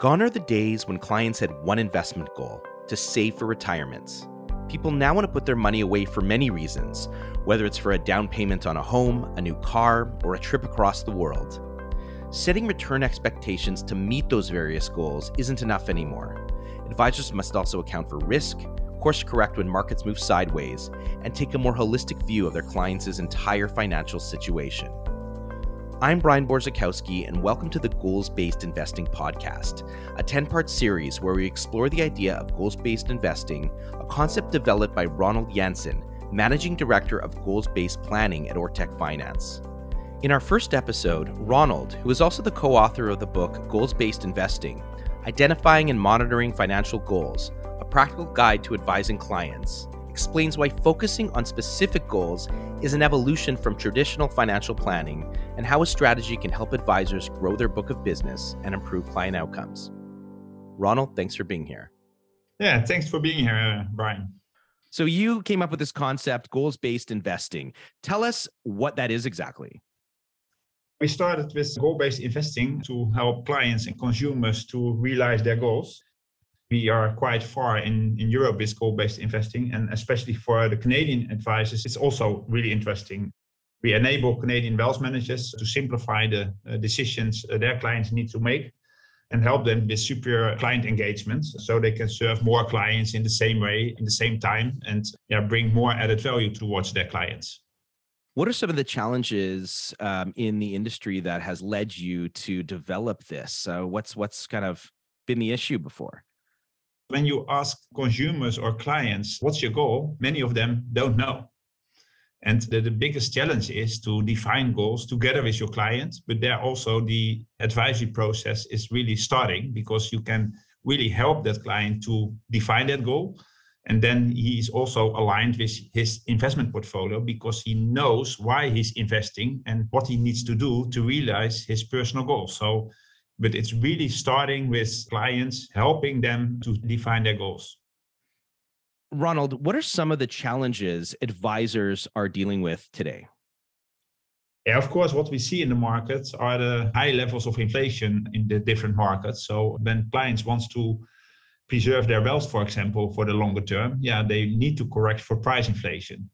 Gone are the days when clients had one investment goal to save for retirements. People now want to put their money away for many reasons, whether it's for a down payment on a home, a new car, or a trip across the world. Setting return expectations to meet those various goals isn't enough anymore. Advisors must also account for risk, course correct when markets move sideways, and take a more holistic view of their clients' entire financial situation. I'm Brian Borzakowski, and welcome to the Goals Based Investing Podcast, a 10 part series where we explore the idea of goals based investing, a concept developed by Ronald Jansen, Managing Director of Goals Based Planning at Ortec Finance. In our first episode, Ronald, who is also the co author of the book Goals Based Investing Identifying and Monitoring Financial Goals, a practical guide to advising clients, explains why focusing on specific goals is an evolution from traditional financial planning and how a strategy can help advisors grow their book of business and improve client outcomes. Ronald, thanks for being here. Yeah, thanks for being here, uh, Brian. So, you came up with this concept, goals based investing. Tell us what that is exactly. We started with goal based investing to help clients and consumers to realize their goals we are quite far in, in Europe with goal-based investing, and especially for the Canadian advisors, it's also really interesting. We enable Canadian wealth managers to simplify the uh, decisions uh, their clients need to make and help them with superior client engagement so they can serve more clients in the same way, in the same time, and yeah, bring more added value towards their clients. What are some of the challenges um, in the industry that has led you to develop this? What's what's kind of been the issue before? When you ask consumers or clients, what's your goal? Many of them don't know. And the, the biggest challenge is to define goals together with your client. But there also the advisory process is really starting because you can really help that client to define that goal. And then he is also aligned with his investment portfolio because he knows why he's investing and what he needs to do to realize his personal goals. So but it's really starting with clients, helping them to define their goals. Ronald, what are some of the challenges advisors are dealing with today? Yeah, of course, what we see in the markets are the high levels of inflation in the different markets. So when clients wants to preserve their wealth, for example, for the longer term, yeah, they need to correct for price inflation.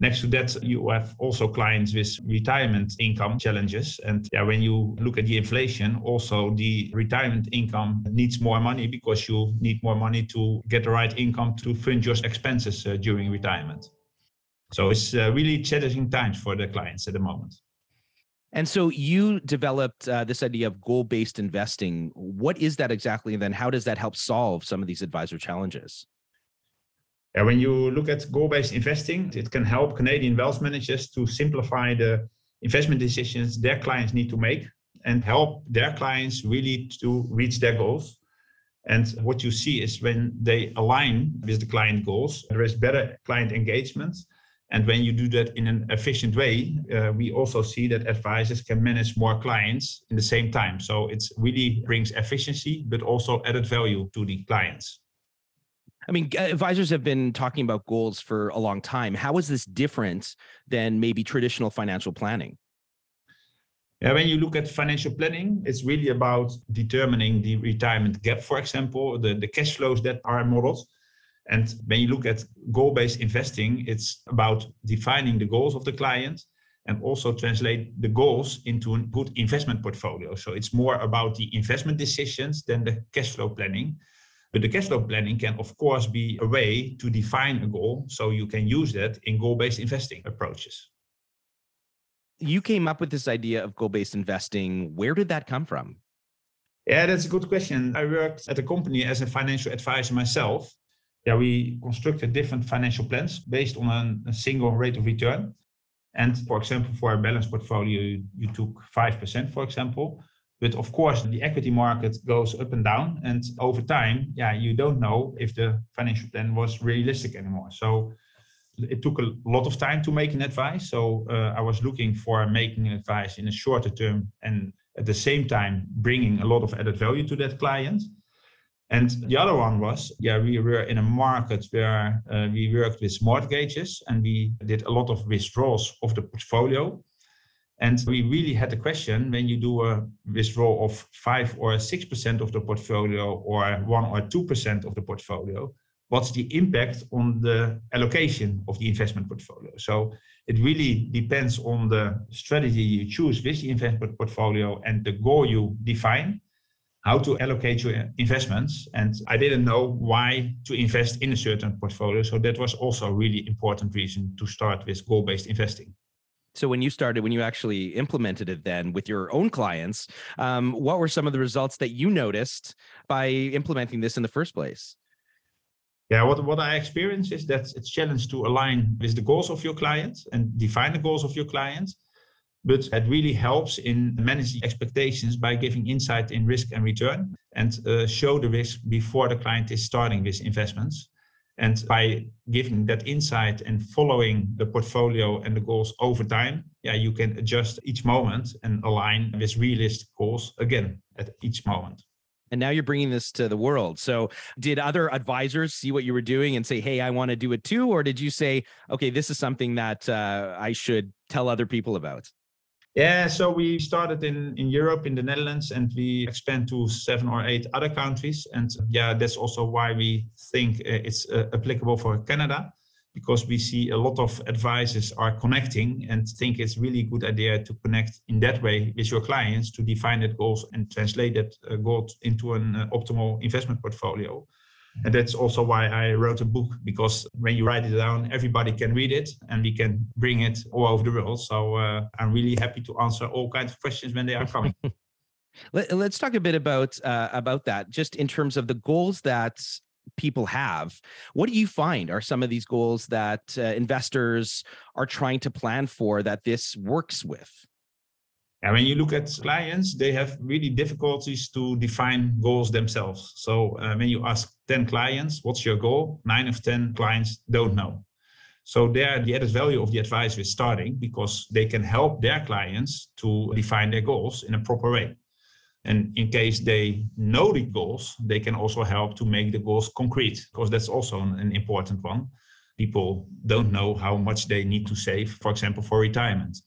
Next to that, you have also clients with retirement income challenges. And yeah, when you look at the inflation, also the retirement income needs more money because you need more money to get the right income to fund your expenses uh, during retirement. So it's uh, really challenging times for the clients at the moment. And so you developed uh, this idea of goal based investing. What is that exactly? And then how does that help solve some of these advisor challenges? Yeah, when you look at goal-based investing, it can help Canadian wealth managers to simplify the investment decisions their clients need to make and help their clients really to reach their goals. And what you see is when they align with the client goals, there is better client engagement. And when you do that in an efficient way, uh, we also see that advisors can manage more clients in the same time. So it really brings efficiency, but also added value to the clients. I mean, advisors have been talking about goals for a long time. How is this different than maybe traditional financial planning? Yeah, when you look at financial planning, it's really about determining the retirement gap, for example, the, the cash flows that are modeled. And when you look at goal based investing, it's about defining the goals of the client and also translate the goals into a good investment portfolio. So it's more about the investment decisions than the cash flow planning. But the cash flow planning can, of course, be a way to define a goal. So you can use that in goal based investing approaches. You came up with this idea of goal based investing. Where did that come from? Yeah, that's a good question. I worked at a company as a financial advisor myself. Yeah, we constructed different financial plans based on a, single rate of return. And for example, for a balanced portfolio, you, you took 5%, for example. But of course, the equity market goes up and down. And over time, yeah, you don't know if the financial plan was realistic anymore. So it took a lot of time to make an advice. So uh, I was looking for making an advice in a shorter term and at the same time bringing a lot of added value to that client. And the other one was, yeah, we were in a market where uh, we worked with mortgages and we did a lot of withdrawals of the portfolio. And we really had the question when you do a withdrawal of five or six percent of the portfolio or one or two percent of the portfolio, what's the impact on the allocation of the investment portfolio? So it really depends on the strategy you choose with the investment portfolio and the goal you define how to allocate your investments. And I didn't know why to invest in a certain portfolio. So that was also a really important reason to start with goal based investing. So when you started, when you actually implemented it then with your own clients, um, what were some of the results that you noticed by implementing this in the first place? Yeah, what, what I experienced is that it's challenged to align with the goals of your client and define the goals of your client. But it really helps in managing expectations by giving insight in risk and return and uh, show the risk before the client is starting with investments. And by giving that insight and following the portfolio and the goals over time, yeah, you can adjust each moment and align with realistic goals again at each moment. And now you're bringing this to the world. So, did other advisors see what you were doing and say, "Hey, I want to do it too," or did you say, "Okay, this is something that uh, I should tell other people about"? Yeah, so we started in, in Europe, in the Netherlands, and we expand to seven or eight other countries. And yeah, that's also why we think uh, it's uh, applicable for Canada, because we see a lot of advisors are connecting and think it's really good idea to connect in that way with your clients to define that goals and translate that uh, goals into an uh, optimal investment portfolio. And that's also why I wrote a book because when you write it down, everybody can read it and we can bring it all over the world. So uh, I'm really happy to answer all kinds of questions when they are coming. Let, us talk a bit about uh, about that, just in terms of the goals that people have. What do you find are some of these goals that uh, investors are trying to plan for that this works with? And when you look at clients, they have really difficulties to define goals themselves. So uh, when you ask 10 clients, what's your goal? Nine of 10 clients don't know. So there, the added value of the advisor is starting because they can help their clients to define their goals in a proper way. And in case they know the goals, they can also help to make the goals concrete because that's also an important one. People don't know how much they need to save, for example, for retirement.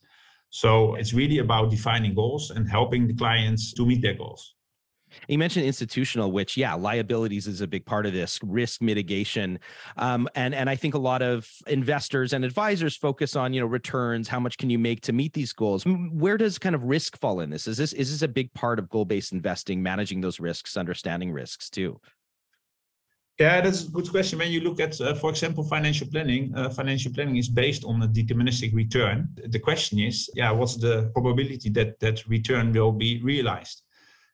So it's really about defining goals and helping the clients to meet their goals. You mentioned institutional, which yeah, liabilities is a big part of this risk mitigation, um, and and I think a lot of investors and advisors focus on you know returns, how much can you make to meet these goals? Where does kind of risk fall in this? Is this is this a big part of goal based investing, managing those risks, understanding risks too? Yeah, that's a good question. When you look at, uh, for example, financial planning, uh, financial planning is based on a deterministic return. The question is, yeah, what's the probability that that return will be realized?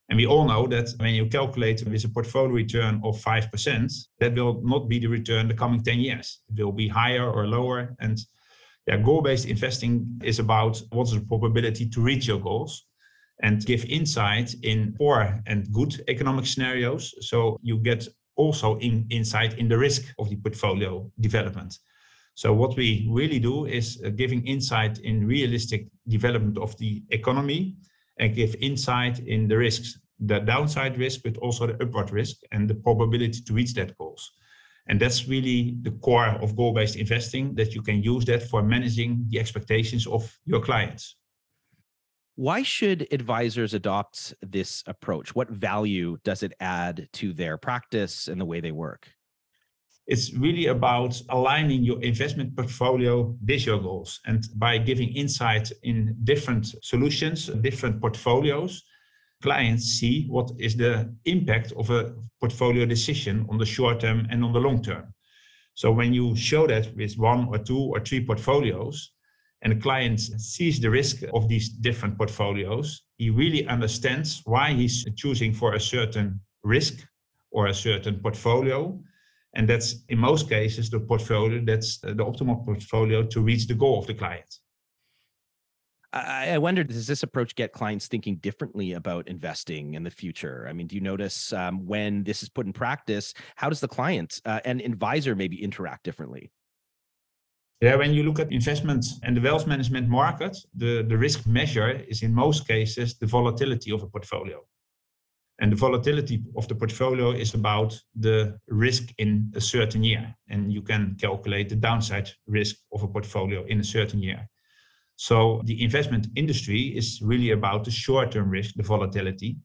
And we all know that when you calculate with a portfolio return of 5%, that will not be the return the coming 10 years. It will be higher or lower. And yeah, goal-based investing is about what's the probability to reach your goals and give insight in poor and good economic scenarios. So you get also in, insight in the risk of the portfolio development. So what we really do is uh, giving insight in realistic development of the economy and give insight in the risks, the downside risk, but also the upward risk and the probability to reach that goals. And that's really the core of goal-based investing that you can use that for managing the expectations of your clients. Why should advisors adopt this approach? What value does it add to their practice and the way they work? It's really about aligning your investment portfolio with your goals. And by giving insight in different solutions, different portfolios, clients see what is the impact of a portfolio decision on the short term and on the long term. So when you show that with one or two or three portfolios, and the client sees the risk of these different portfolios, he really understands why he's choosing for a certain risk or a certain portfolio. And that's in most cases the portfolio that's the optimal portfolio to reach the goal of the client. I wonder, does this approach get clients thinking differently about investing in the future? I mean, do you notice um, when this is put in practice, how does the client uh, and advisor maybe interact differently? Yeah, when you look at investments and the wealth management market, the, the risk measure is in most cases the volatility of a portfolio. And the volatility of the portfolio is about the risk in a certain year. And you can calculate the downside risk of a portfolio in a certain year. So the investment industry is really about the short-term risk, the volatility,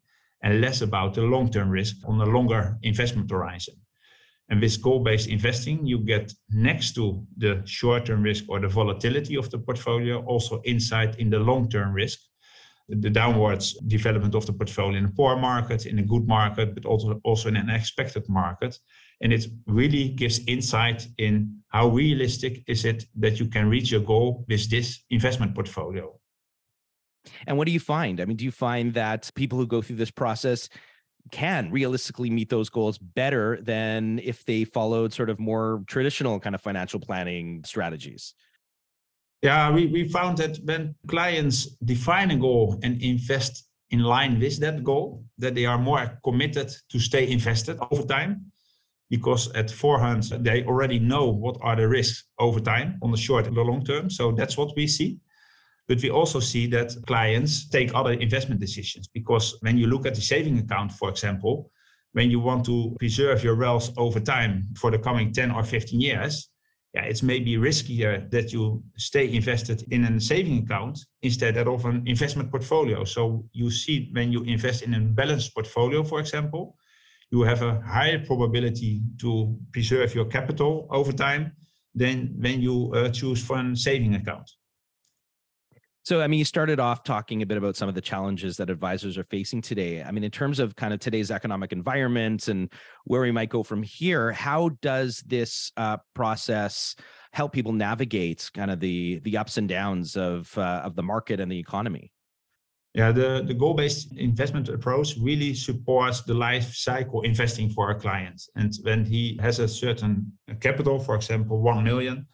and less about the long-term risk on a longer investment horizon. And with goal-based investing, you get next to the short-term risk or the volatility of the portfolio, also insight in the long-term risk, the downwards development of the portfolio in a poor market, in a good market, but also also in an expected market. And it really gives insight in how realistic is it that you can reach your goal with this investment portfolio. And what do you find? I mean, do you find that people who go through this process can realistically meet those goals better than if they followed sort of more traditional kind of financial planning strategies? Yeah, we, we found that when clients define a goal and invest in line with that goal, that they are more committed to stay invested over time. Because at Forehand, they already know what are the risks over time on the short and the long term. So that's what we see. But we also see that clients take other investment decisions because when you look at the saving account, for example, when you want to preserve your wealth over time for the coming 10 or 15 years, yeah, it's maybe riskier that you stay invested in a saving account instead of an investment portfolio. So you see when you invest in a balanced portfolio, for example, you have a higher probability to preserve your capital over time than when you uh, choose for a saving account. So, I mean, you started off talking a bit about some of the challenges that advisors are facing today. I mean, in terms of kind of today's economic environment and where we might go from here, how does this uh, process help people navigate kind of the the ups and downs of uh, of the market and the economy? Yeah, the, the goal-based investment approach really supports the life cycle investing for our clients. And when he has a certain capital, for example, 1 million,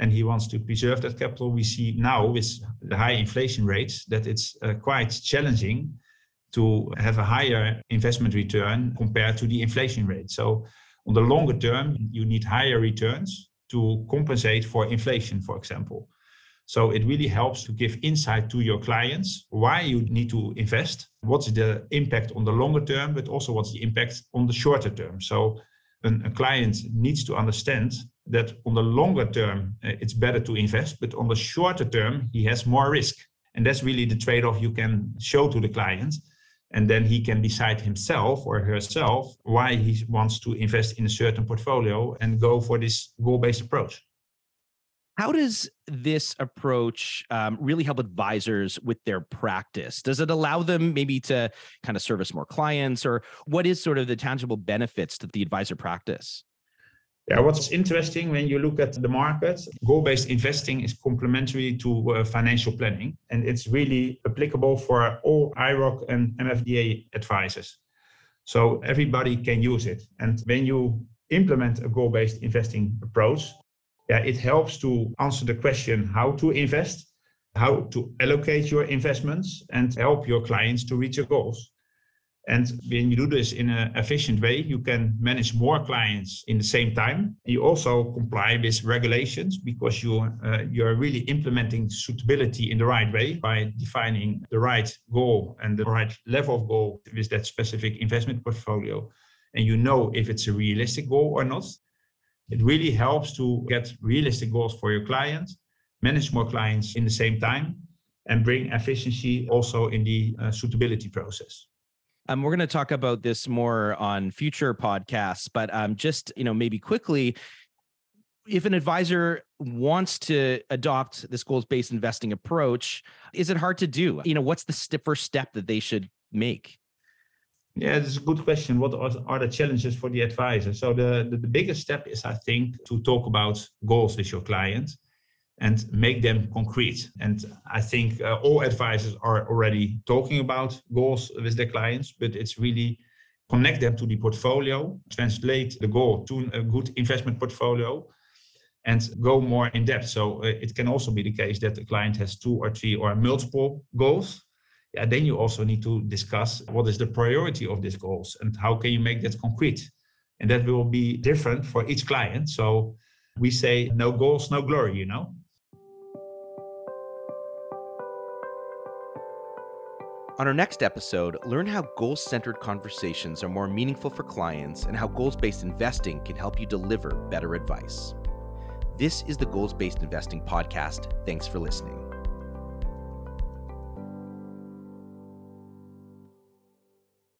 and he wants to preserve that capital. We see now with the high inflation rates that it's uh, quite challenging to have a higher investment return compared to the inflation rate. So on the longer term, you need higher returns to compensate for inflation, for example. So it really helps to give insight to your clients why you need to invest, what's the impact on the longer term, but also what's the impact on the shorter term. So an, a client needs to understand that on the longer term, uh, it's better to invest, but on the shorter term, he has more risk. And that's really the trade off you can show to the client. And then he can decide himself or herself why he wants to invest in a certain portfolio and go for this goal based approach. How does this approach um, really help advisors with their practice? Does it allow them maybe to kind of service more clients, or what is sort of the tangible benefits to the advisor practice? Yeah, what's interesting when you look at the market, goal based investing is complementary to uh, financial planning, and it's really applicable for all IIROC and MFDA advisors. So everybody can use it. And when you implement a goal based investing approach, yeah, it helps to answer the question how to invest, how to allocate your investments, and help your clients to reach your goals. And when you do this in an efficient way, you can manage more clients in the same time. You also comply with regulations because you uh, you're really implementing suitability in the right way by defining the right goal and the right level of goal with that specific investment portfolio. And you know if it's a realistic goal or not. It really helps to get realistic goals for your clients, manage more clients in the same time, and bring efficiency also in the uh, suitability process. Um, we're going to talk about this more on future podcasts, but um, just you know maybe quickly, if an advisor wants to adopt this goals-based investing approach, is it hard to do? You know, what's the first step that they should make? Yeah, it's a good question. What are the challenges for the advisor? So the, the, the biggest step is, I think, to talk about goals with your client and make them concrete. And I think uh, all advisors are already talking about goals with their clients, but it's really connect them to the portfolio, translate the goal to a good investment portfolio, and go more in depth. So uh, it can also be the case that the client has two or three or multiple goals. Yeah, then you also need to discuss what is the priority of these goals and how can you make that concrete. And that will be different for each client. So we say no goals, no glory, you know. On our next episode, learn how goal centered conversations are more meaningful for clients and how goals based investing can help you deliver better advice. This is the Goals Based Investing Podcast. Thanks for listening.